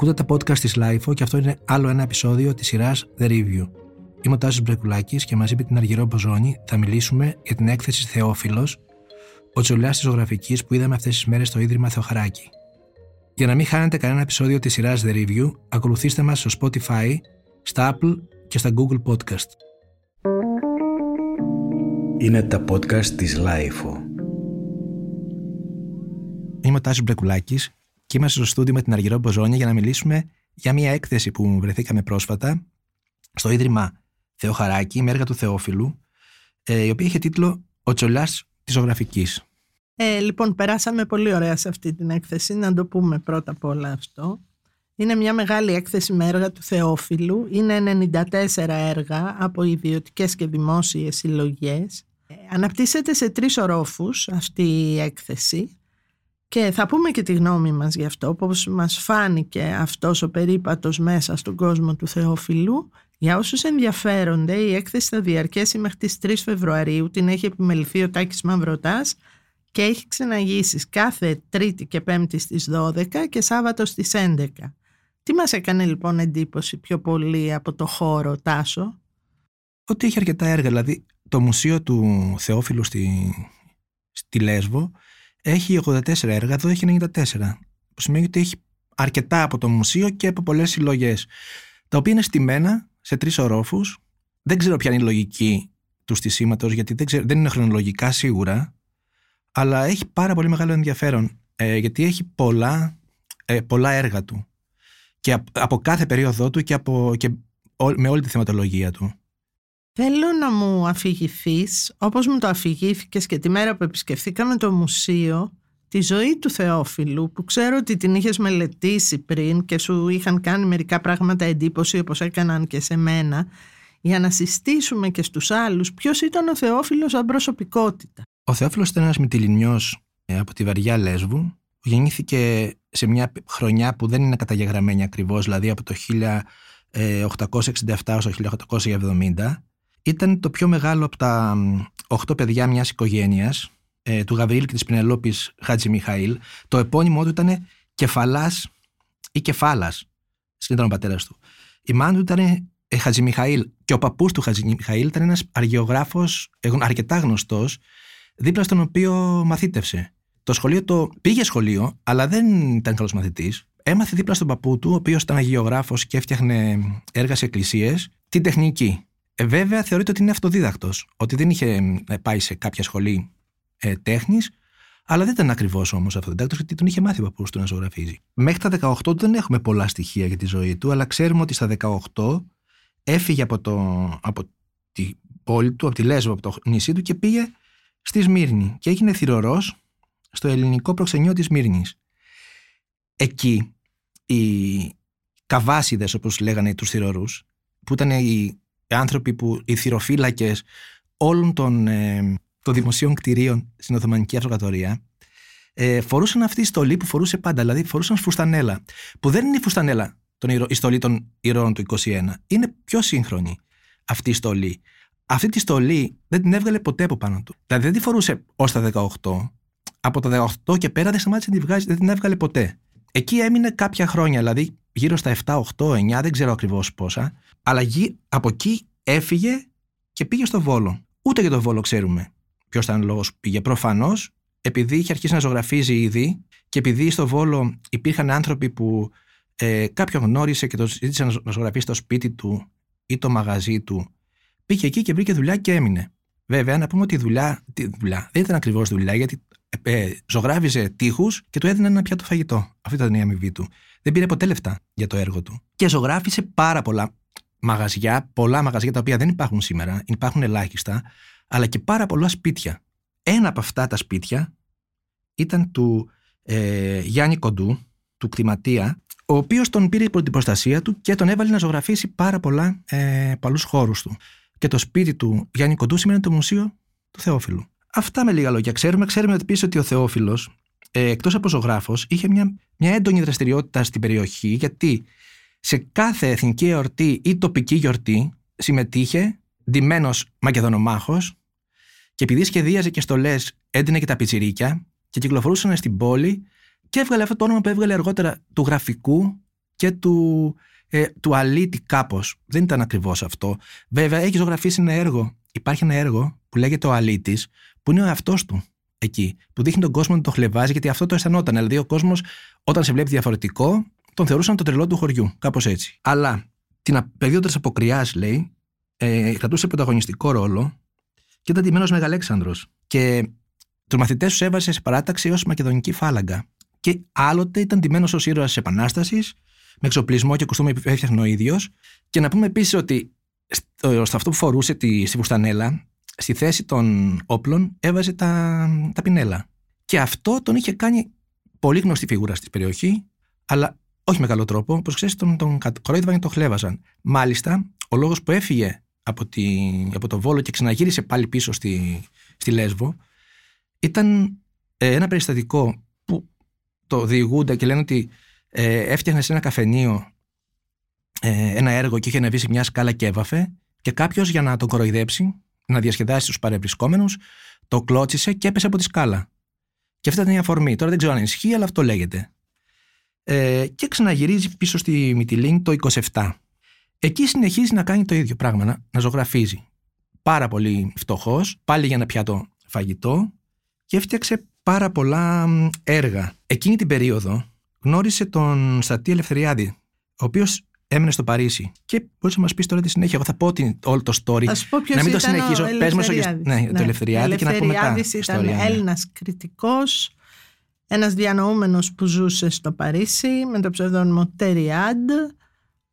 Ακούτε τα podcast της LIFO και αυτό είναι άλλο ένα επεισόδιο της σειράς The Review. Είμαι ο Τάσος Μπρεκουλάκης και μαζί με την Αργυρό Μποζόνη θα μιλήσουμε για την έκθεση Θεόφιλος, ο τσολιάς της ζωγραφικής που είδαμε αυτές τις μέρες στο Ίδρυμα Θεοχαράκη. Για να μην χάνετε κανένα επεισόδιο της σειράς The Review, ακολουθήστε μας στο Spotify, στα Apple και στα Google Podcast. Είναι τα podcast της LIFO. Είμαι ο Τάσος Μπρεκουλάκης και είμαστε στο στούντιο με την Αργυρό Μποζόνια για να μιλήσουμε για μια έκθεση που βρεθήκαμε πρόσφατα στο Ίδρυμα Θεοχαράκη, με έργα του Θεόφιλου, ε, η οποία είχε τίτλο «Ο Τσολάς της Ζωγραφικής». Ε, λοιπόν, περάσαμε πολύ ωραία σε αυτή την έκθεση, να το πούμε πρώτα απ' όλα αυτό. Είναι μια μεγάλη έκθεση με έργα του Θεόφιλου. Είναι 94 έργα από ιδιωτικές και δημόσιες συλλογές. Ε, αναπτύσσεται σε τρεις ορόφους αυτή η έκθεση. Και θα πούμε και τη γνώμη μας γι' αυτό, πώς μας φάνηκε αυτός ο περίπατος μέσα στον κόσμο του Θεόφιλου. Για όσους ενδιαφέρονται, η έκθεση θα διαρκέσει μέχρι τις 3 Φεβρουαρίου, την έχει επιμεληθεί ο Τάκης Μαυρωτάς και έχει ξαναγήσεις κάθε Τρίτη και Πέμπτη στις 12 και Σάββατο στις 11. Τι μας έκανε λοιπόν εντύπωση πιο πολύ από το χώρο, Τάσο; Ότι έχει αρκετά έργα, δηλαδή το Μουσείο του Θεόφιλου στη, στη Λέσβο έχει 84 έργα, εδώ έχει 94. Που σημαίνει ότι έχει αρκετά από το μουσείο και από πολλές συλλογές. Τα οποία είναι στημένα σε τρεις ορόφους. Δεν ξέρω ποια είναι η λογική του στισήματο, γιατί δεν, ξέρω, δεν είναι χρονολογικά σίγουρα. Αλλά έχει πάρα πολύ μεγάλο ενδιαφέρον. Ε, γιατί έχει πολλά, ε, πολλά έργα του. Και από, κάθε περίοδό του και, από, και με όλη τη θεματολογία του. Θέλω να μου αφηγηθείς, όπως μου το αφηγήθηκες και τη μέρα που επισκεφθήκαμε το μουσείο, τη ζωή του Θεόφιλου, που ξέρω ότι την είχες μελετήσει πριν και σου είχαν κάνει μερικά πράγματα εντύπωση όπως έκαναν και σε μένα, για να συστήσουμε και στους άλλους ποιος ήταν ο Θεόφιλος σαν προσωπικότητα. Ο Θεόφιλος ήταν ένας μυτιλινιός ε, από τη βαριά Λέσβου, που γεννήθηκε σε μια χρονιά που δεν είναι καταγεγραμμένη ακριβώς, δηλαδή από το 1867 έως το 1870, ήταν το πιο μεγάλο από τα οχτώ παιδιά μιας οικογένειας, ε, του Γαβριήλ και της Πινελόπης Χάτζη Μιχαήλ. Το επώνυμό του ήταν Κεφαλάς ή Κεφάλας. Ήταν ο πατέρας του. Η μάνα του ήταν ε, Χατζη Μιχαήλ και ο παππούς του Χατζη Μιχαήλ ήταν ένας αργιογράφος ε, αρκετά γνωστός, δίπλα στον οποίο μαθήτευσε. Το σχολείο το πήγε σχολείο, αλλά δεν ήταν καλός μαθητής. Έμαθε δίπλα στον παππού του, ο οποίος ήταν αγιογράφο και έφτιαχνε έργα σε εκκλησίες, την τεχνική. Ε, βέβαια, θεωρείται ότι είναι αυτοδίδακτος. Ότι δεν είχε ε, πάει σε κάποια σχολή ε, τέχνης, αλλά δεν ήταν ακριβώς όμως αυτοδίδακτο, γιατί τον είχε μάθει ο παππούς του να ζωγραφίζει. Μέχρι τα 18 δεν έχουμε πολλά στοιχεία για τη ζωή του, αλλά ξέρουμε ότι στα 18 έφυγε από, το, από τη πόλη του, από τη Λέσβο, από το νησί του και πήγε στη Σμύρνη και έγινε θηρορός στο ελληνικό προξενιό της Σμύρνης. Εκεί οι καβάσιδες όπως λέγανε τους θηρορούς που ήταν οι άνθρωποι που, οι θηροφύλακες όλων των, ε, των δημοσίων κτηρίων στην Οθωμανική Αυτοκρατορία, ε, φορούσαν αυτή η στολή που φορούσε πάντα, δηλαδή φορούσαν φουστανέλα. Που δεν είναι η φουστανέλα, τον, η στολή των ηρώων του 21. Είναι πιο σύγχρονη αυτή η στολή. Αυτή τη στολή δεν την έβγαλε ποτέ από πάνω του. Δηλαδή δεν τη φορούσε ως τα 18. Από τα 18 και πέρα δεν σταμάτησε να τη βγάζει, δεν την έβγαλε ποτέ. Εκεί έμεινε κάποια χρόνια, δηλαδή γύρω στα 7, 8, 9, δεν ξέρω ακριβώς πόσα. Αλλά από εκεί έφυγε και πήγε στο Βόλο. Ούτε για το Βόλο ξέρουμε ποιος ήταν ο λόγος που πήγε. Προφανώς, επειδή είχε αρχίσει να ζωγραφίζει ήδη και επειδή στο Βόλο υπήρχαν άνθρωποι που ε, κάποιον γνώρισε και το ζήτησε να ζωγραφίσει το σπίτι του ή το μαγαζί του, πήγε εκεί και βρήκε δουλειά και έμεινε. Βέβαια, να πούμε ότι η δουλειά, τη δουλειά δεν ήταν ακριβώς δουλειά, γιατί ε, ε, ζωγράφιζε τείχους και του έδιναν ένα πιάτο φαγητό. Αυτή ήταν η αμοιβή του. Δεν πήρε ποτέ λεφτά για το έργο του. Και ζωγράφισε πάρα πολλά μαγαζιά, πολλά μαγαζιά τα οποία δεν υπάρχουν σήμερα, υπάρχουν ελάχιστα, αλλά και πάρα πολλά σπίτια. Ένα από αυτά τα σπίτια ήταν του ε, Γιάννη Κοντού, του κτηματία, ο οποίος τον πήρε υπό την προστασία του και τον έβαλε να ζωγραφίσει πάρα πολλά ε, παλούς χώρους του. Και το σπίτι του Γιάννη Κοντού σήμερα το Μουσείο του Θεόφιλου. Αυτά με λίγα λόγια. Ξέρουμε, ξέρουμε επίση ότι ο Θεόφιλος, ε, εκτός από ζωγράφος, είχε μια, μια έντονη δραστηριότητα στην περιοχή, γιατί σε κάθε εθνική εορτή ή τοπική γιορτή συμμετείχε ντυμένος Μακεδονομάχος και επειδή σχεδίαζε και στολές, έντυνε και τα πιτσιρίκια και κυκλοφορούσαν στην πόλη και έβγαλε αυτό το όνομα που έβγαλε αργότερα του γραφικού και του, ε, του αλήτη κάπως. Δεν ήταν ακριβώς αυτό. Βέβαια έχει ζωγραφίσει ένα έργο. Υπάρχει ένα έργο που λέγεται ο αλήτης που είναι ο εαυτός του εκεί. Που δείχνει τον κόσμο να το χλεβάζει γιατί αυτό το αισθανόταν. Δηλαδή ο κόσμος όταν σε βλέπει διαφορετικό τον θεωρούσαν το τρελό του χωριού. Κάπως έτσι. Αλλά την περίοδο της αποκριάς, λέει, ε, κρατούσε πρωταγωνιστικό ρόλο και ήταν τιμένο Μεγαλέξανδρο. Και τους μαθητές τους έβαζε σε παράταξη ως μακεδονική φάλαγγα. Και άλλοτε ήταν τιμένο ως ήρωας της Επανάστασης, με εξοπλισμό και κουστούμι που έφτιαχνε ο ίδιος. Και να πούμε επίσης ότι στο, αυτό που φορούσε τη, στη Φουστανέλα, στη θέση των όπλων έβαζε τα, τα πινέλα. Και αυτό τον είχε κάνει πολύ γνωστή φιγούρα στη περιοχή, αλλά όχι με καλό τρόπο. Όπως ξέρεις, τον, τον κορόιδευαν και τον χλέβαζαν. Μάλιστα, ο λόγος που έφυγε από, τη, από το Βόλο και ξαναγύρισε πάλι πίσω στη, στη Λέσβο ήταν ε, ένα περιστατικό που το διηγούνται και λένε ότι ε, έφτιαχνε σε ένα καφενείο ε, ένα έργο και είχε ανεβεί σε μια σκάλα και έβαφε και κάποιος για να τον κοροϊδέψει, να διασκεδάσει τους παρευρισκόμενους, το κλώτσισε και έπεσε από τη σκάλα. Και αυτή ήταν η αφορμή. Τώρα δεν ξέρω αν ισχύει, αλλά αυτό λέγεται. Ε, και ξαναγυρίζει πίσω στη Μιτιλίνη το 27. Εκεί συνεχίζει να κάνει το ίδιο πράγμα, να, να ζωγραφίζει. Πάρα πολύ φτωχός, πάλι για ένα πιάτο φαγητό και έφτιαξε πάρα πολλά έργα. Εκείνη την περίοδο γνώρισε τον Στατή Ελευθεριάδη, ο οποίος έμενε στο Παρίσι. Και μπορείς να μας πεις τώρα τη συνέχεια. Εγώ θα πω την, όλο το story. Θα σου πω ποιος να μην το ήταν συνεχίζω. ο Πες μας το Ελευθεριάδης. ναι, το Ελευθεριάδη και να πούμε μετά. Ελευθεριάδης ήταν ιστορία, ναι. Έλληνας κριτικός, ένας διανοούμενος που ζούσε στο Παρίσι με το ψευδόνυμο Τεριάντ,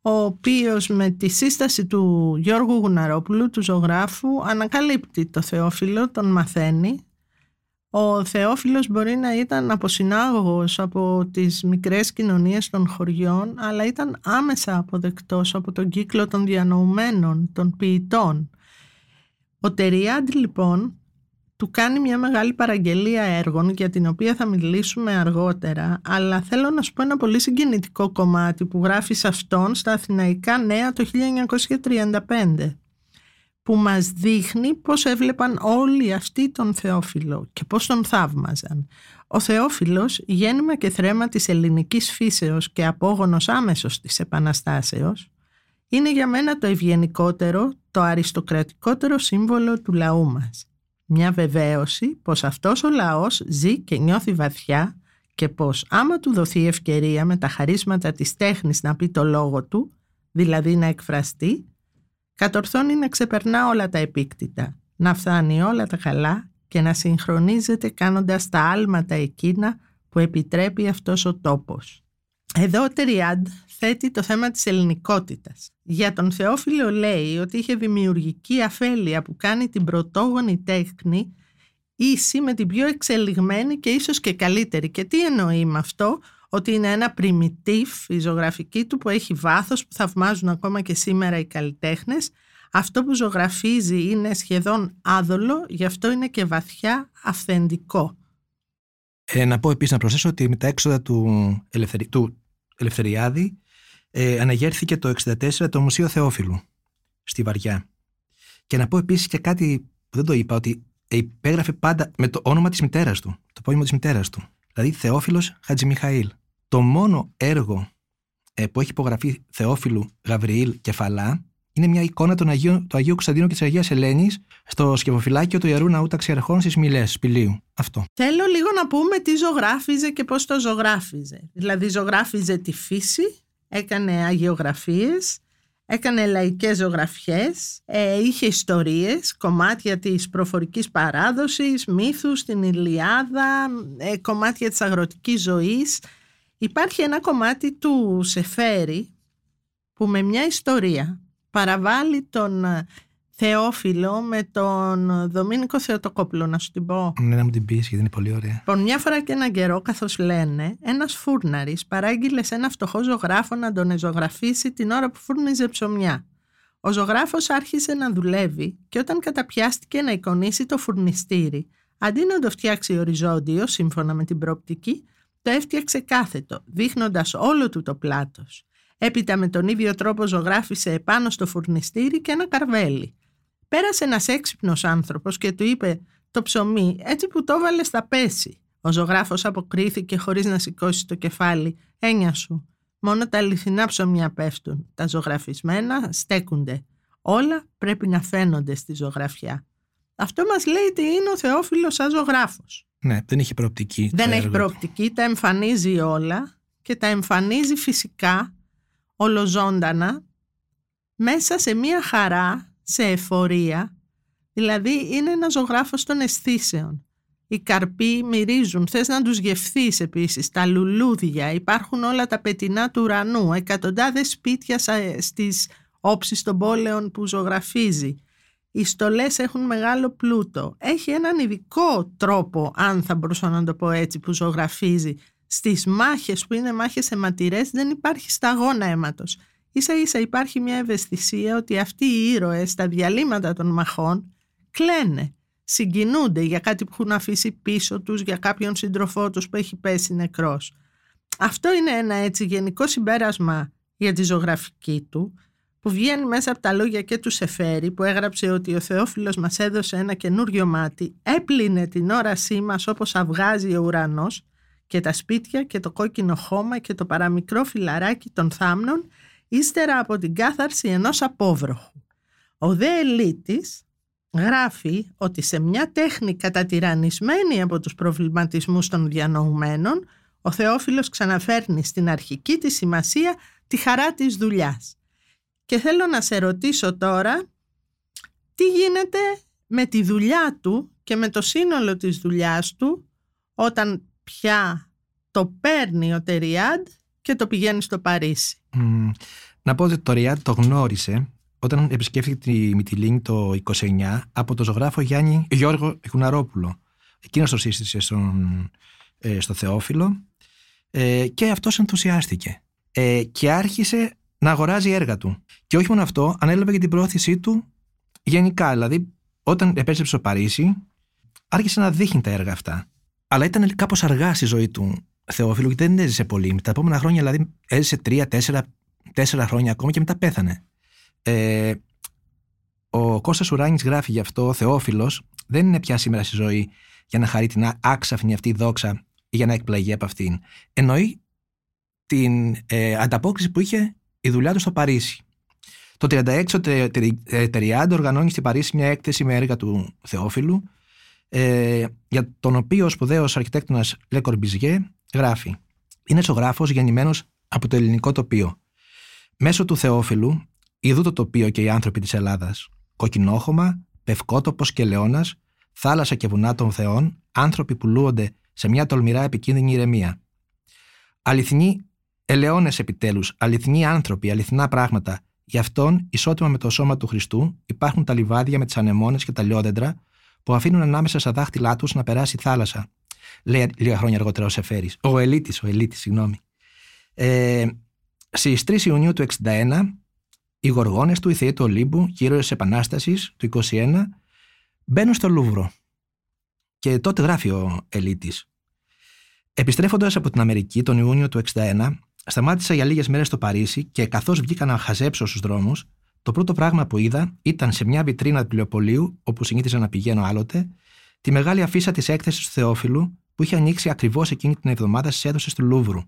ο οποίος με τη σύσταση του Γιώργου Γουναρόπουλου, του ζωγράφου, ανακαλύπτει το Θεόφιλο, τον μαθαίνει. Ο Θεόφιλος μπορεί να ήταν αποσυνάγωγος από τις μικρές κοινωνίες των χωριών, αλλά ήταν άμεσα αποδεκτός από τον κύκλο των διανοουμένων, των ποιητών. Ο Τεριάντ λοιπόν του κάνει μια μεγάλη παραγγελία έργων για την οποία θα μιλήσουμε αργότερα αλλά θέλω να σου πω ένα πολύ συγκινητικό κομμάτι που γράφει σε αυτόν στα Αθηναϊκά Νέα το 1935 που μας δείχνει πώς έβλεπαν όλοι αυτοί τον Θεόφιλο και πώς τον θαύμαζαν. Ο Θεόφιλος, γέννημα και θρέμα της ελληνικής φύσεως και απόγονος άμεσος της Επαναστάσεως, είναι για μένα το ευγενικότερο, το αριστοκρατικότερο σύμβολο του λαού μας. Μια βεβαίωση πως αυτός ο λαός ζει και νιώθει βαθιά και πως άμα του δοθεί ευκαιρία με τα χαρίσματα της τέχνης να πει το λόγο του, δηλαδή να εκφραστεί, κατορθώνει να ξεπερνά όλα τα επίκτητα, να φτάνει όλα τα καλά και να συγχρονίζεται κάνοντας τα άλματα εκείνα που επιτρέπει αυτός ο τόπος. Εδώ ο Τεριάντ θέτει το θέμα της ελληνικότητας. Για τον Θεόφιλο λέει ότι είχε δημιουργική αφέλεια που κάνει την πρωτόγονη τέχνη ίση με την πιο εξελιγμένη και ίσως και καλύτερη. Και τι εννοεί με αυτό, ότι είναι ένα primitive η ζωγραφική του που έχει βάθος που θαυμάζουν ακόμα και σήμερα οι καλλιτέχνες. Αυτό που ζωγραφίζει είναι σχεδόν άδολο, γι' αυτό είναι και βαθιά αυθεντικό. Ε, να πω επίσης να προσθέσω ότι με τα έξοδα του, Ελευθερι... του Ελευθεριάδη ε, αναγέρθηκε το 1964 το Μουσείο Θεόφιλου στη Βαριά. Και να πω επίσης και κάτι που δεν το είπα, ότι υπέγραφε πάντα με το όνομα της μητέρας του, το πόνιμο της μητέρας του. Δηλαδή Θεόφιλος Χατζημιχαήλ. Το μόνο έργο ε, που έχει υπογραφεί Θεόφιλου Γαβριήλ Κεφαλά είναι μια εικόνα των Αγίου, του Αγίου Κωνσταντίνου και της Αγίας Ελένης στο σκευοφυλάκιο του ιερού ναού ταξιαρχών στις Μιλές, Σπηλίου. Αυτό. Θέλω λίγο να πούμε τι ζωγράφιζε και πώς το ζωγράφιζε. Δηλαδή ζωγράφιζε τη φύση, έκανε αγιογραφίες, έκανε λαϊκές ζωγραφιές, ε, είχε ιστορίες, κομμάτια της προφορικής παράδοσης, μύθους, την Ιλιάδα, ε, κομμάτια της αγροτικής ζωής. Υπάρχει ένα κομμάτι του Σεφέρη που με μια ιστορία παραβάλλει τον ε, Θεόφιλο με τον Δομήνικο Θεοτοκόπουλο, να σου την πω. Ναι, να μου την πεις, γιατί είναι πολύ ωραία. Λοιπόν, μια φορά και έναν καιρό, καθώς λένε, ένας φούρναρης παράγγειλε σε ένα φτωχό ζωγράφο να τον ζωγραφίσει την ώρα που φούρνιζε ψωμιά. Ο ζωγράφος άρχισε να δουλεύει και όταν καταπιάστηκε να εικονίσει το φουρνιστήρι, αντί να το φτιάξει οριζόντιο, σύμφωνα με την προοπτική, το έφτιαξε κάθετο, δείχνοντας όλο του το πλάτος. Έπειτα με τον ίδιο τρόπο ζωγράφισε επάνω στο φουρνιστήρι και ένα καρβέλι. Πέρασε ένας έξυπνος άνθρωπος και του είπε: Το ψωμί, έτσι που το βάλε, θα πέσει. Ο ζωγράφος αποκρίθηκε χωρίς να σηκώσει το κεφάλι: Έννοια σου. Μόνο τα αληθινά ψωμιά πέφτουν. Τα ζωγραφισμένα στέκονται. Όλα πρέπει να φαίνονται στη ζωγραφιά. Αυτό μας λέει τι είναι ο Θεόφιλος σαν ζωγράφος. Ναι, δεν έχει προοπτική. Δεν το έχει έργο. προοπτική, τα εμφανίζει όλα και τα εμφανίζει φυσικά, ολοζώντανα, μέσα σε μία χαρά, σε εφορία. Δηλαδή είναι ένας ζωγράφος των αισθήσεων. Οι καρποί μυρίζουν, θες να τους γευθείς επίσης, τα λουλούδια, υπάρχουν όλα τα πετεινά του ουρανού, εκατοντάδες σπίτια σα- στις όψεις των πόλεων που ζωγραφίζει. Οι στολές έχουν μεγάλο πλούτο. Έχει έναν ειδικό τρόπο, αν θα μπορούσα να το πω έτσι, που ζωγραφίζει. Στις μάχες που είναι μάχες αιματηρές δεν υπάρχει σταγόνα αίματος. Ίσα ίσα υπάρχει μια ευαισθησία ότι αυτοί οι ήρωες στα διαλύματα των μαχών κλαίνε, συγκινούνται για κάτι που έχουν αφήσει πίσω τους, για κάποιον σύντροφό τους που έχει πέσει νεκρός. Αυτό είναι ένα έτσι γενικό συμπέρασμα για τη ζωγραφική του που βγαίνει μέσα από τα λόγια και του Σεφέρη που έγραψε ότι ο Θεόφιλος μας έδωσε ένα καινούριο μάτι, έπλυνε την όρασή μας όπως αυγάζει ο ουρανός και τα σπίτια και το κόκκινο χώμα και το παραμικρό φυλαράκι των θάμνων ύστερα από την κάθαρση ενός απόβροχου. Ο δε Ελίτης γράφει ότι σε μια τέχνη κατατυραννισμένη από τους προβληματισμούς των διανοουμένων ο Θεόφιλος ξαναφέρνει στην αρχική της σημασία τη χαρά της δουλειάς. Και θέλω να σε ρωτήσω τώρα τι γίνεται με τη δουλειά του και με το σύνολο της δουλειάς του όταν πια το παίρνει ο Τεριάντ και το πηγαίνει στο Παρίσι. Μμ, να πω ότι το Ριάντ το γνώρισε όταν επισκέφθηκε τη Μυτιλίνη το 29 από τον ζωγράφο Γιάννη Γιώργο Γουναρόπουλο. Εκείνος το σύστησε στον, ε, στο Θεόφιλο ε, και αυτός ενθουσιάστηκε ε, και άρχισε να αγοράζει έργα του. Και όχι μόνο αυτό, ανέλαβε και την πρόθεσή του γενικά. Δηλαδή, όταν επέστρεψε στο Παρίσι, άρχισε να δείχνει τα έργα αυτά. Αλλά ήταν κάπως αργά στη ζωή του Θεόφιλου και δεν έζησε πολύ. Τα επόμενα χρόνια, δηλαδή, έζησε τρία, τέσσερα, τέσσερα χρόνια ακόμα και μετά πέθανε. Ε, ο Κώστας Ουράνης γράφει γι' αυτό, ο Θεόφιλος δεν είναι πια σήμερα στη ζωή για να χαρεί την άξαφνη αυτή δόξα ή για να εκπλαγεί από αυτήν. Εννοεί την ε, ανταπόκριση που είχε η δουλειά του στο Παρίσι. Το 1936 ο Τε- Τε- ε, Τεριάντ οργανώνει στη Παρίσι μια έκθεση με έργα του Θεόφιλου ε, για τον οποίο ο σπουδαίος αρχιτέκτονας Λε Κορμπιζιέ γράφει «Είναι ζωγράφος γεννημένος από το ελληνικό τοπίο. Μέσω του Θεόφιλου ειδού το τοπίο και οι άνθρωποι της Ελλάδας. Κοκκινόχωμα, πευκότοπος και λεώνας, θάλασσα και βουνά των θεών, άνθρωποι που λούονται σε μια τολμηρά επικίνδυνη ηρεμία. Αληθινοί ελαιώνες επιτέλους, αληθινοί άνθρωποι, αληθινά πράγματα. Γι' αυτόν, ισότιμα με το σώμα του Χριστού, υπάρχουν τα λιβάδια με τις ανεμόνες και τα λιόδεντρα που αφήνουν ανάμεσα στα δάχτυλά τους να περάσει η θάλασσα. Λέει λίγα χρόνια αργότερα ο Σεφέρης. Ο Ελίτης, ο Ελίτης, συγγνώμη. Ε, Στις 3 Ιουνίου του 61, οι γοργόνες του, οι θεοί του Ολύμπου, γύρω της Επανάστασης του 21, μπαίνουν στο Λούβρο. Και τότε γράφει ο Ελίτης. Επιστρέφοντας από την Αμερική τον Ιούνιο του 61, σταμάτησα για λίγες μέρες στο Παρίσι και καθώς βγήκα να χαζέψω στους δρόμους, το πρώτο πράγμα που είδα ήταν σε μια βιτρίνα του βιβλιοπωλείου, όπου συνήθιζα να πηγαίνω άλλοτε, τη μεγάλη αφίσα της έκθεσης του Θεόφιλου που είχε ανοίξει ακριβώς εκείνη την εβδομάδα στι αίθουσε του Λούβρου.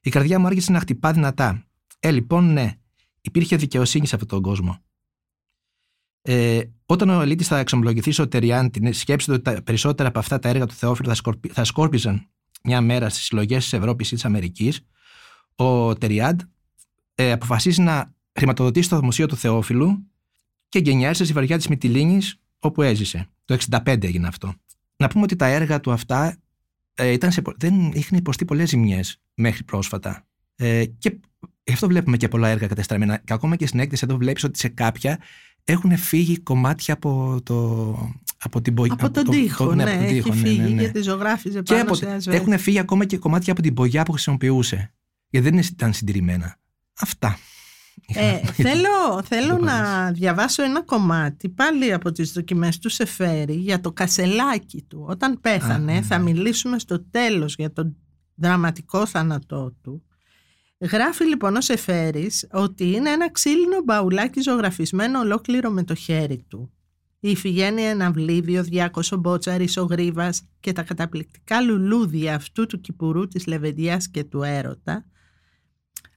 Η καρδιά μου άρχισε να χτυπά δυνατά. Ε, λοιπόν, ναι, υπήρχε δικαιοσύνη σε αυτόν τον κόσμο. Ε, όταν ο Ελίτης θα εξομολογηθεί στο Τεριάν την σκέψη του ότι τα περισσότερα από αυτά τα έργα του Θεόφιλου θα, σκορπι, θα σκόρπιζαν μια μέρα στις συλλογές της Ευρώπης ή της Αμερικής, ο Τεριάντ ε, αποφασίζει να χρηματοδοτήσει το Μουσείο του Θεόφιλου και γενιάζει στη βαριά της Μυτιλίνης όπου έζησε. Το 65 έγινε αυτό. Να πούμε ότι τα έργα του αυτά ε, ήταν σε, δεν είχαν υποστεί πολλές ζημιές μέχρι πρόσφατα. Ε, και γι' αυτό βλέπουμε και πολλά έργα κατεστραμμένα. Και ακόμα και στην έκθεση εδώ βλέπεις ότι σε κάποια έχουν φύγει κομμάτια από, το, από την πογιά. Από, τον το, τοίχο, το, ναι, από τον έχει τοίχο, ναι, φύγει ναι, ναι. γιατί ζωγράφιζε Και πάνω από, σε ασβέστη. έχουν φύγει ακόμα και κομμάτια από την πογιά που χρησιμοποιούσε. Γιατί δεν ήταν συντηρημένα. Αυτά. Ε, θέλω θέλω Το να διαβάσω ένα κομμάτι πάλι από τις δοκιμές του Σεφέρη για το κασελάκι του. Όταν πέθανε, Α, ναι. θα μιλήσουμε στο τέλος για τον δραματικό θάνατό του. Γράφει λοιπόν ο Σεφέρης ότι είναι ένα ξύλινο μπαουλάκι ζωγραφισμένο ολόκληρο με το χέρι του. Η Ιφηγένεια Εναυλίδιο, Διάκοσο Μπότσαρης, ο Γρίβας και τα καταπληκτικά λουλούδια αυτού του κυπουρού της Λεβεντιάς και του Έρωτα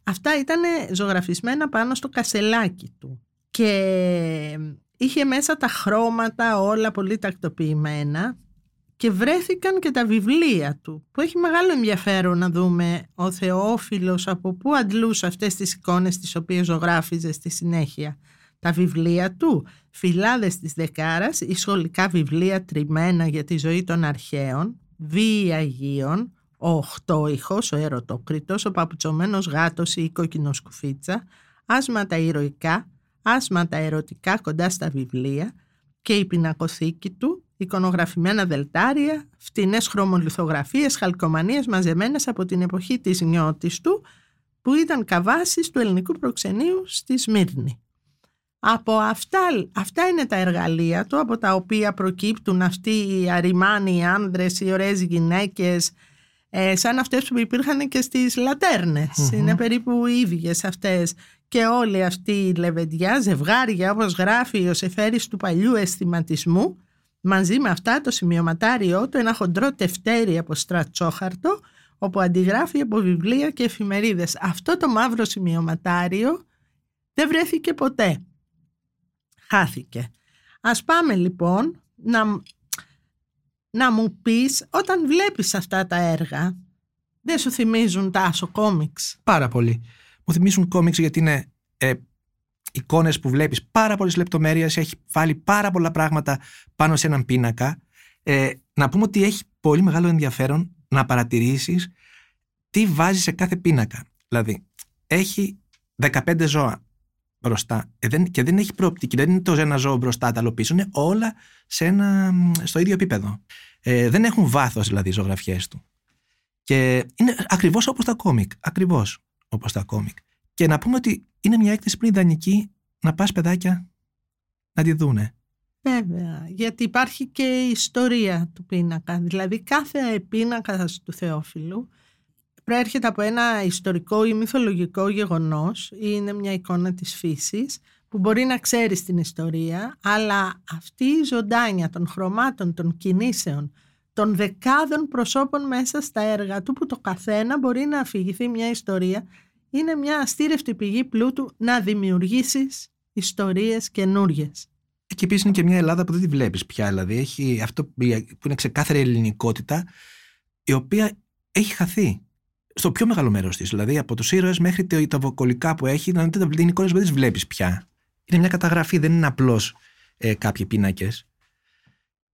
Αυτά ήταν ζωγραφισμένα πάνω στο κασελάκι του. Και είχε μέσα τα χρώματα όλα πολύ τακτοποιημένα και βρέθηκαν και τα βιβλία του που έχει μεγάλο ενδιαφέρον να δούμε ο Θεόφιλος από πού αντλούσε αυτές τις εικόνες τις οποίες ζωγράφιζε στη συνέχεια. Τα βιβλία του «Φυλάδες της Δεκάρας», οι σχολικά βιβλία τριμμένα για τη ζωή των αρχαίων, «Βίοι Αγίων», ο Οχτώηχος, ο Ερωτόκριτος, ο Παπουτσωμένος Γάτος ή η Κόκκινο Σκουφίτσα, άσματα ηρωικά, άσματα ερωτικά κοντά στα βιβλία και η πινακοθήκη του, εικονογραφημένα δελτάρια, φτηνές χρωμολιθογραφίες, χαλκομανίες μαζεμένες από την εποχή της νιώτης του, που ήταν καβάσεις του ελληνικού προξενείου στη Σμύρνη. Από αυτά, αυτά είναι τα εργαλεία του, από τα οποία προκύπτουν αυτοί οι αριμάνοι οι άνδρες, οι ωραίες γυναίκες, ε, σαν αυτές που υπήρχαν και στις λατέρνες. Είναι περίπου οι ίδιες αυτές. Και όλοι αυτοί οι λεβεντιά, ζευγάρια, όπως γράφει ο Σεφέρης του παλιού αισθηματισμού, μαζί με αυτά το σημειωματάριό του, ένα χοντρό τευτέρι από στρατσόχαρτο, όπου αντιγράφει από βιβλία και εφημερίδες. Αυτό το μαύρο σημειωματάριο δεν βρέθηκε ποτέ. Χάθηκε. Ας πάμε λοιπόν να να μου πεις όταν βλέπεις αυτά τα έργα δεν σου θυμίζουν τα άσο κόμιξ. Πάρα πολύ. Μου θυμίζουν κόμιξ γιατί είναι ε, εικόνες που βλέπεις πάρα πολλές λεπτομέρειες, έχει βάλει πάρα πολλά πράγματα πάνω σε έναν πίνακα. Ε, να πούμε ότι έχει πολύ μεγάλο ενδιαφέρον να παρατηρήσεις τι βάζει σε κάθε πίνακα. Δηλαδή, έχει 15 ζώα μπροστά ε, δεν, και δεν έχει προοπτική, δεν είναι το ένα ζώο μπροστά, τα άλλο πίσω, είναι όλα σε ένα, στο ίδιο επίπεδο. Ε, δεν έχουν βάθος δηλαδή οι ζωγραφιές του. Και είναι ακριβώς όπως τα κόμικ. Ακριβώς όπως τα κόμικ. Και να πούμε ότι είναι μια έκθεση πριν ιδανική να πας παιδάκια να τη δούνε. Βέβαια, γιατί υπάρχει και η ιστορία του πίνακα. Δηλαδή κάθε πίνακα του Θεόφιλου προέρχεται από ένα ιστορικό ή μυθολογικό γεγονός ή είναι μια εικόνα της φύσης που μπορεί να ξέρεις την ιστορία, αλλά αυτή η ζωντάνια των χρωμάτων, των κινήσεων, των δεκάδων προσώπων μέσα στα έργα του που το καθένα μπορεί να αφηγηθεί μια ιστορία είναι μια αστήρευτη πηγή πλούτου να δημιουργήσεις ιστορίες καινούριε. Και επίσης είναι και μια Ελλάδα που δεν τη βλέπεις πια. Δηλαδή έχει αυτό που είναι ξεκάθαρη ελληνικότητα η οποία έχει χαθεί στο πιο μεγάλο μέρος της. Δηλαδή από τους ήρωες μέχρι τα βοκολικά που έχει, να δείτε την εικόνε που δεν τις βλέπεις πια. Είναι μια καταγραφή, δεν είναι απλώς ε, κάποιοι πίνακες.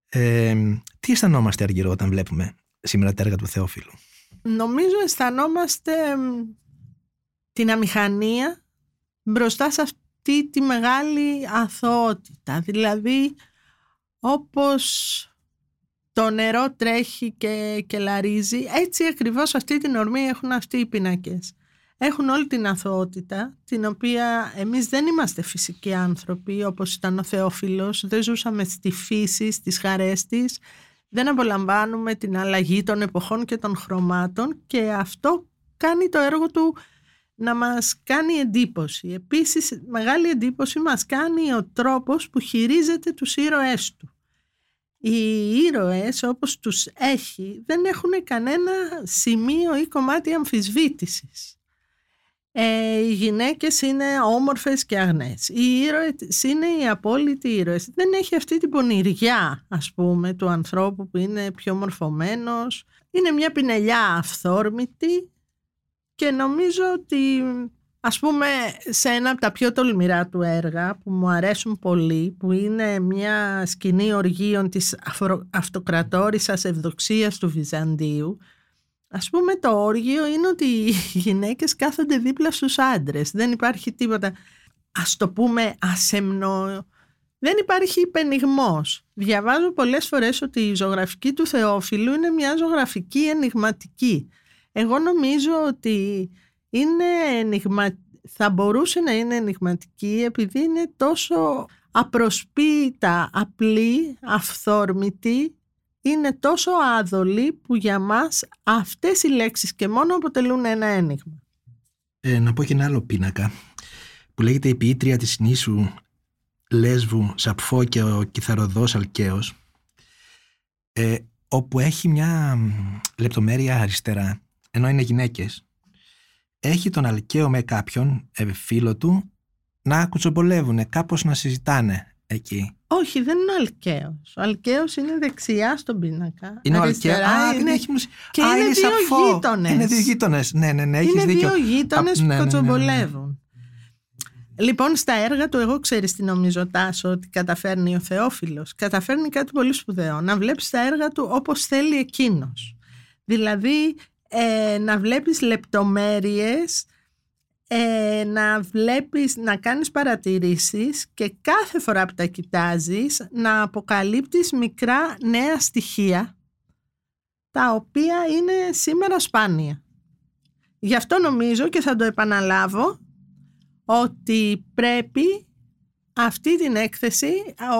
Ε, τι αισθανόμαστε, Αργυρό, όταν βλέπουμε σήμερα τα έργα του Θεόφιλου; Νομίζω αισθανόμαστε την αμηχανία μπροστά σε αυτή τη μεγάλη αθωότητα. Δηλαδή, όπως το νερό τρέχει και, και λαρίζει. Έτσι ακριβώς αυτή την ορμή έχουν αυτοί οι πίνακες. Έχουν όλη την αθωότητα, την οποία εμείς δεν είμαστε φυσικοί άνθρωποι, όπως ήταν ο Θεόφιλος, δεν ζούσαμε στη φύση, στις χαρές της, δεν απολαμβάνουμε την αλλαγή των εποχών και των χρωμάτων και αυτό κάνει το έργο του να μας κάνει εντύπωση. Επίσης, μεγάλη εντύπωση μας κάνει ο τρόπος που χειρίζεται τους ήρωές του οι ήρωες όπως τους έχει δεν έχουν κανένα σημείο ή κομμάτι αμφισβήτησης. Ε, οι γυναίκες είναι όμορφες και αγνές. Οι ήρωες είναι οι απόλυτοι ήρωες. Δεν έχει αυτή την πονηριά ας πούμε του ανθρώπου που είναι πιο μορφωμένος. Είναι μια πινελιά αυθόρμητη και νομίζω ότι Ας πούμε σε ένα από τα πιο τολμηρά του έργα που μου αρέσουν πολύ που είναι μια σκηνή οργείων της αυτοκρατόρισσας ευδοξίας του Βυζαντίου Ας πούμε το όργιο είναι ότι οι γυναίκες κάθονται δίπλα στους άντρες. Δεν υπάρχει τίποτα ας το πούμε ασεμνό. Δεν υπάρχει υπενιγμός. Διαβάζω πολλές φορές ότι η ζωγραφική του Θεόφιλου είναι μια ζωγραφική ενηγματική. Εγώ νομίζω ότι είναι ενηγμα... θα μπορούσε να είναι ενηγματική επειδή είναι τόσο απροσποίητα, απλή, αυθόρμητη, είναι τόσο άδολη που για μας αυτές οι λέξεις και μόνο αποτελούν ένα ένιγμα. Ε, να πω και ένα άλλο πίνακα που λέγεται η ποιήτρια της νήσου Λέσβου Σαπφό και ο κιθαροδός Αλκαίος ε, όπου έχει μια λεπτομέρεια αριστερά ενώ είναι γυναίκες έχει τον Αλκαίο με κάποιον ε, φίλο του να κουτσομπολεύουν, κάπως να συζητάνε εκεί. Όχι, δεν είναι ο Αλκαίος. Ο Αλκαίος είναι δεξιά στον πίνακα. Είναι ο Αριστερά Αλκαίο. Α, είναι... έχει μουσι- Και Α, είναι δύο σαφό. γείτονες. Είναι δύο γείτονες. Ναι, ναι, ναι, έχεις είναι δίκιο. δύο γείτονες Α, που ναι, ναι, ναι, ναι. κοτσομπολεύουν. Λοιπόν, στα έργα του, εγώ ξέρεις τι νομίζω Τάσο ότι καταφέρνει ο Θεόφιλος. Καταφέρνει κάτι πολύ σπουδαίο. Να βλέπεις τα έργα του όπως θέλει εκείνος. Δηλαδή, ε, να βλέπεις λεπτομέρειες, ε, να βλέπεις, να κάνεις παρατηρήσεις και κάθε φορά που τα κοιτάζεις να αποκαλύπτεις μικρά νέα στοιχεία τα οποία είναι σήμερα σπάνια. Γι' αυτό νομίζω και θα το επαναλάβω ότι πρέπει αυτή την έκθεση,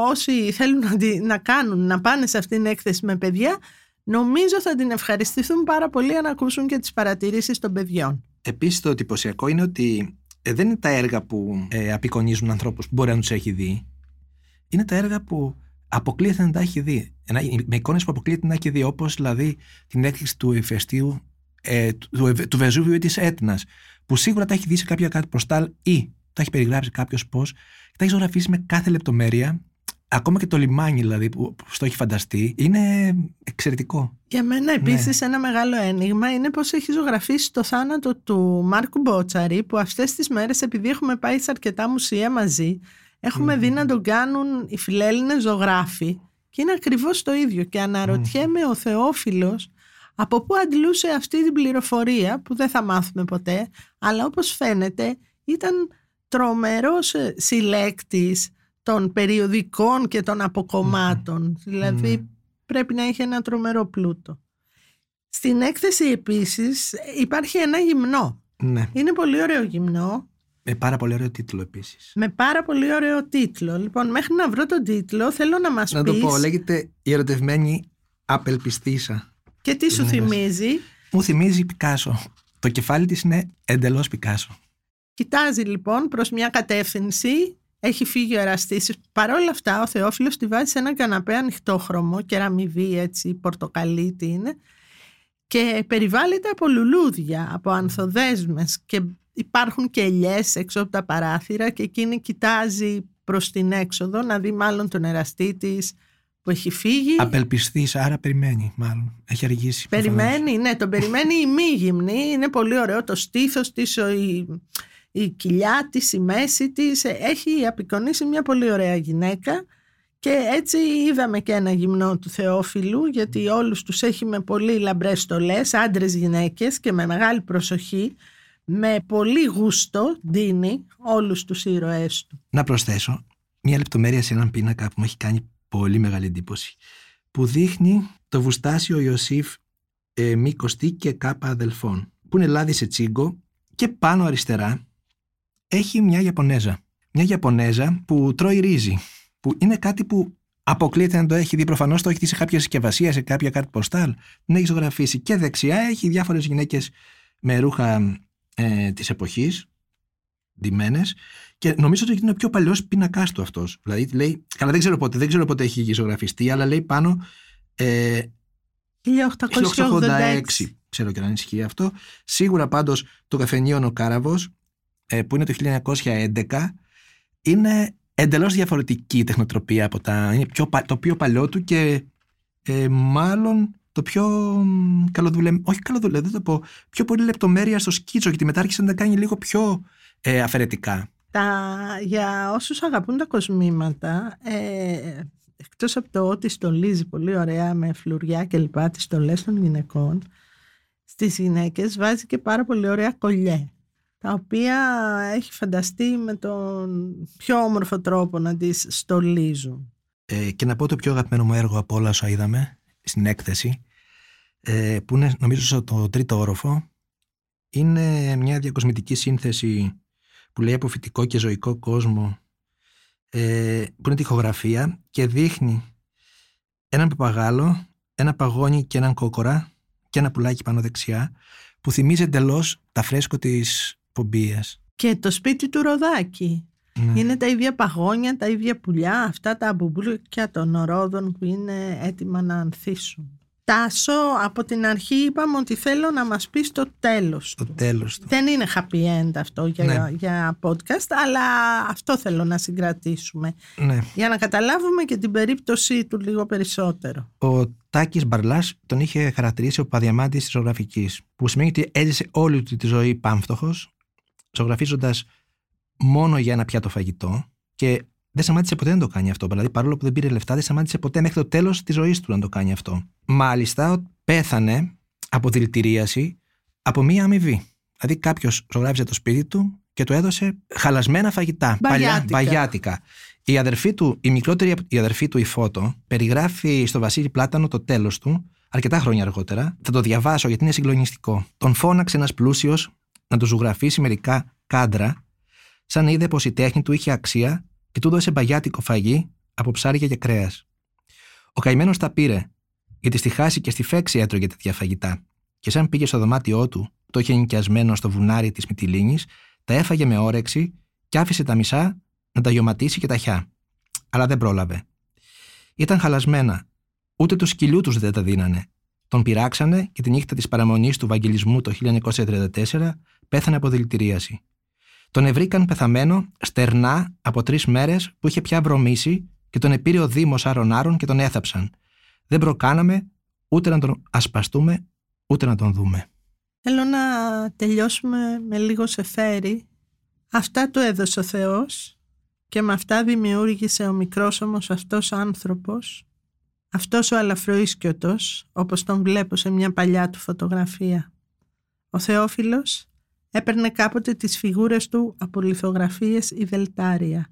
όσοι θέλουν να, τη- να κάνουν, να πάνε σε αυτή την έκθεση με παιδιά, νομίζω θα την ευχαριστηθούν πάρα πολύ αν ακούσουν και τις παρατηρήσεις των παιδιών. Επίσης, το εντυπωσιακό είναι ότι ε, δεν είναι τα έργα που ε, απεικονίζουν ανθρώπους που μπορεί να τους έχει δει. Είναι τα έργα που αποκλείεται να τα έχει δει. Ένα- με εικόνες που αποκλείεται να έχει δει, όπως δηλαδή την έκθεση του ηφαιστείου ε, του, Ευ- του Βεζούβιου ή της Έτνα, που σίγουρα τα έχει δει σε κάποια κάτι προστάλ ή τα έχει περιγράψει κάποιος πώς και τα έχει ζωγραφίσει με κάθε λεπτομέρεια. Ακόμα και το λιμάνι δηλαδή που, που στο έχει φανταστεί είναι εξαιρετικό. Για μένα επίσης ένα μεγάλο ένιγμα είναι πως έχει ζωγραφίσει το θάνατο του Μάρκου Μπότσαρη που αυτές τις μέρες επειδή έχουμε πάει σε αρκετά μουσεία μαζί έχουμε δει να τον κάνουν οι φιλέλληνες ζωγράφοι. Και είναι ακριβώς το ίδιο. Και αναρωτιέμαι ο Θεόφιλος από πού αντλούσε αυτή την πληροφορία που δεν θα μάθουμε ποτέ αλλά όπως φαίνεται ήταν τρομερός ε, συλλέκτης των περιοδικών και των αποκομμάτων δηλαδή Μμμ. πρέπει να έχει ένα τρομερό πλούτο. Στην έκθεση επίσης υπάρχει ένα γυμνό. Ναι. Είναι πολύ ωραίο γυμνό, Με πάρα πολύ ωραίο τίτλο επίσης. με πάρα πολύ ωραίο τίτλο. Λοιπόν, μέχρι να βρω τον τίτλο θέλω να μας Να πεις το πω, λέγεται Η ερωτευμένη απελπιστήσα. και τι σου Ναι, θυμίζει; Μου θυμίζει Πικάσο. Το κεφάλι της είναι εντελώς Πικάσο. Κοιτάζει λοιπόν προς μια κατεύθυνση, έχει φύγει ο εραστής. Παρ' όλα αυτά ο Θεόφιλος τη βάζει σε ένα καναπέ ανοιχτόχρωμο, κεραμιδί έτσι, πορτοκαλί τι είναι και περιβάλλεται από λουλούδια, από ανθοδέσμες και υπάρχουν και ελιές έξω από τα παράθυρα και εκείνη κοιτάζει προς την έξοδο να δει μάλλον τον εραστή της που έχει φύγει. Απελπιστής, άρα περιμένει μάλλον. Έχει αργήσει. προφανώς. Περιμένει, ναι, τον περιμένει η μη γυμνή. Είναι πολύ ωραίο το στήθος της, ο- η, η κοιλιά της, η μέση της. Ε, Έχει απεικονίσει μια πολύ ωραία γυναίκα και έτσι είδαμε και ένα γυμνό του Θεόφιλου γιατί όλους τους έχει με πολύ λαμπρές στολές, άντρες γυναίκες και με μεγάλη προσοχή, με πολύ γούστο δίνει όλους τους ήρωές του. Να προσθέσω μια λεπτομέρεια σε έναν πίνακα που μου έχει κάνει πολύ μεγάλη εντύπωση. Που δείχνει το βουστάσιο Ιωσήφ ε, Μήκοστη και Κάπα αδελφών. Που είναι λάδι σε τσίγκο και πάνω αριστερά έχει μια Ιαπωνέζα. Μια Ιαπωνέζα που τρώει ρύζι. Που είναι κάτι που αποκλείεται να το έχει δει. Προφανώς το έχει δει σε κάποια συσκευασία, σε κάποια κάρτα ποστάλ. Την έχει ζωγραφίσει. Και δεξιά έχει διάφορες γυναίκες με ρούχα ε, της εποχής, ντυμένες και νομίζω ότι είναι ο πιο παλιός πίνακάς του αυτός. Δηλαδή λέει. Καλά, δεν ξέρω πότε, δεν ξέρω πότε έχει ζωγραφιστεί, αλλά λέει πάνω. Ε, 1886. 1886. Ξέρω και αν ισχύει αυτό. Σίγουρα πάντως το καφενείο ο Κάραβος ε, που είναι το 1911 είναι εντελώς διαφορετική η τεχνοτροπία από τα... Είναι πιο, πα- το πιο παλιό του και ε, μάλλον το πιο μ, καλοδουλε... όχι καλοδουλε, δεν το πω, πιο πολύ λεπτομέρεια στο σκίτσο γιατί μετά άρχισε να τα κάνει λίγο πιο ε, αφαιρετικά. Τα, για όσους αγαπούν τα κοσμήματα, ε, εκτός από το ότι στολίζει πολύ ωραία με φλουριά και λοιπά τις στολές των γυναικών, στις γυναίκες βάζει και πάρα πολύ ωραία κολλιέ, τα οποία έχει φανταστεί με τον πιο όμορφο τρόπο να τις στολίζουν. Ε, και να πω το πιο αγαπημένο μου έργο από όλα όσα είδαμε στην έκθεση, ε, που είναι νομίζω στο το τρίτο όροφο, είναι μια διακοσμητική σύνθεση που λέει από φυτικό και ζωικό κόσμο, ε, που είναι τοιχογραφία και δείχνει έναν παπαγάλο, ένα παγόνι και έναν κόκορα και ένα πουλάκι πάνω δεξιά, που θυμίζει εντελώς τα φρέσκο της πομπίας. Και το σπίτι του Ροδάκη. Ναι. Είναι τα ίδια παγόνια, τα ίδια πουλιά, αυτά τα μπουμπούλια των ορόδων που είναι έτοιμα να ανθίσουν. Τάσο, από την αρχή είπαμε ότι θέλω να μας πεις το τέλος Το τέλος του. Δεν είναι happy end αυτό για, Ναι. για podcast, αλλά αυτό θέλω να συγκρατήσουμε. Ναι. Για να καταλάβουμε και την περίπτωσή του λίγο περισσότερο. Ο Τάκης Μπαρλάς τον είχε χαρακτηρίσει ο παδιαμάτη της ζωγραφικής, που σημαίνει ότι έζησε όλη του τη ζωή πάμφτωχος, ζωγραφίζοντας μόνο για ένα πιάτο φαγητό και δεν σταμάτησε ποτέ να το κάνει αυτό. Δηλαδή, παρόλο που δεν πήρε λεφτά, δεν σταμάτησε ποτέ μέχρι το τέλος της ζωής του να το κάνει αυτό. Μάλιστα, πέθανε από δηλητηρίαση από μία αμοιβή. Δηλαδή, κάποιος ζωγράφιζε το σπίτι του και του έδωσε χαλασμένα φαγητά. Παλιά, Μπαγιάτικα. μπαγιάτικα. Η αδερφή του, η μικρότερη η αδερφή του, η Φώτο, περιγράφει στο Βασίλη Πλάτανο το τέλος του, αρκετά χρόνια αργότερα. Θα το διαβάσω γιατί είναι συγκλονιστικό. Τον φώναξε ένας πλούσιος να του ζωγραφίσει μερικά κάντρα, σαν είδε πως η τέχνη του είχε αξία και του έδωσε μπαγιάτικο φαγί από ψάρια και κρέας. Ο καημένος τα πήρε, γιατί στη χάση και στη φέξη έτρωγε τέτοια φαγητά. Και σαν πήγε στο δωμάτιό του, που το είχε νοικιασμένο στο βουνάρι της Μυτιλίνης, τα έφαγε με όρεξη και άφησε τα μισά να τα γιωματίσει και τα χιά. Αλλά δεν πρόλαβε. Ήταν χαλασμένα. Ούτε του σκυλιού τους δεν τα δίνανε. Τον πειράξανε και τη νύχτα της παραμονής του Βαγγελισμού το 1934 πέθανε από δηλητηρίαση. Τον ευρήκαν πεθαμένο στερνά από τρεις μέρες που είχε πια βρωμήσει και τον επήρε ο Δήμος Άρων-Άρων και τον έθαψαν. Δεν προκάναμε ούτε να τον ασπαστούμε ούτε να τον δούμε. Θέλω να τελειώσουμε με λίγο σε φέρι. Αυτά του έδωσε ο Θεός και με αυτά δημιούργησε ο μικρός όμως αυτός άνθρωπος, αυτός ο αλαφροίσκιωτος, όπως τον βλέπω σε μια παλιά του φωτογραφία. Ο Θεόφιλος έπαιρνε κάποτε τις φιγούρες του από λιθογραφίες ή δελτάρια.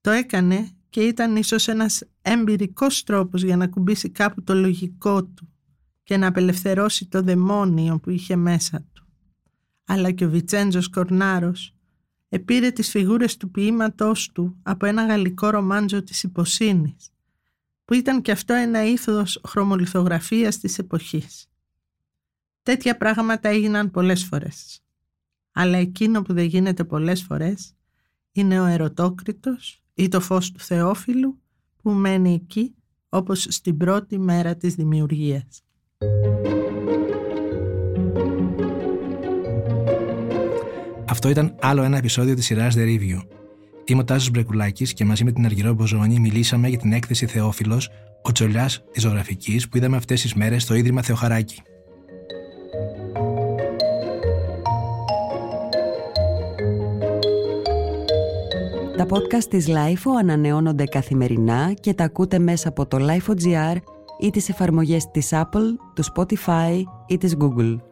Το έκανε και ήταν ίσως ένας εμπειρικός τρόπος για να κουμπίσει κάπου το λογικό του και να απελευθερώσει το δαιμόνιο που είχε μέσα του. Αλλά και ο Βιτσέντζος Κορνάρος επήρε τις φιγούρες του ποίηματός του από ένα γαλλικό ρομάντζο της υποσύνης, που ήταν και αυτό ένα ήθος χρωμολιθογραφίας της εποχής. Τέτοια πράγματα έγιναν πολλές φορές. Αλλά εκείνο που δεν γίνεται πολλές φορές είναι ο ερωτόκριτος ή το φως του Θεόφιλου που μένει εκεί όπως στην πρώτη μέρα της δημιουργίας. Αυτό ήταν άλλο ένα επεισόδιο της σειράς The Review. Είμαι ο Τάσος Μπρεκουλάκης και μαζί με την Αργυρό Μποζόνη μιλήσαμε για την έκθεση Θεόφιλος, ο Τσολιάς της Ζωγραφικής που είδαμε αυτές τις μέρες στο Ίδρυμα Θεοχαράκη. Τα podcast της LIFO ανανεώνονται καθημερινά και τα ακούτε μέσα από το LIFO.gr ή τις εφαρμογές της Apple, του Spotify ή της Google.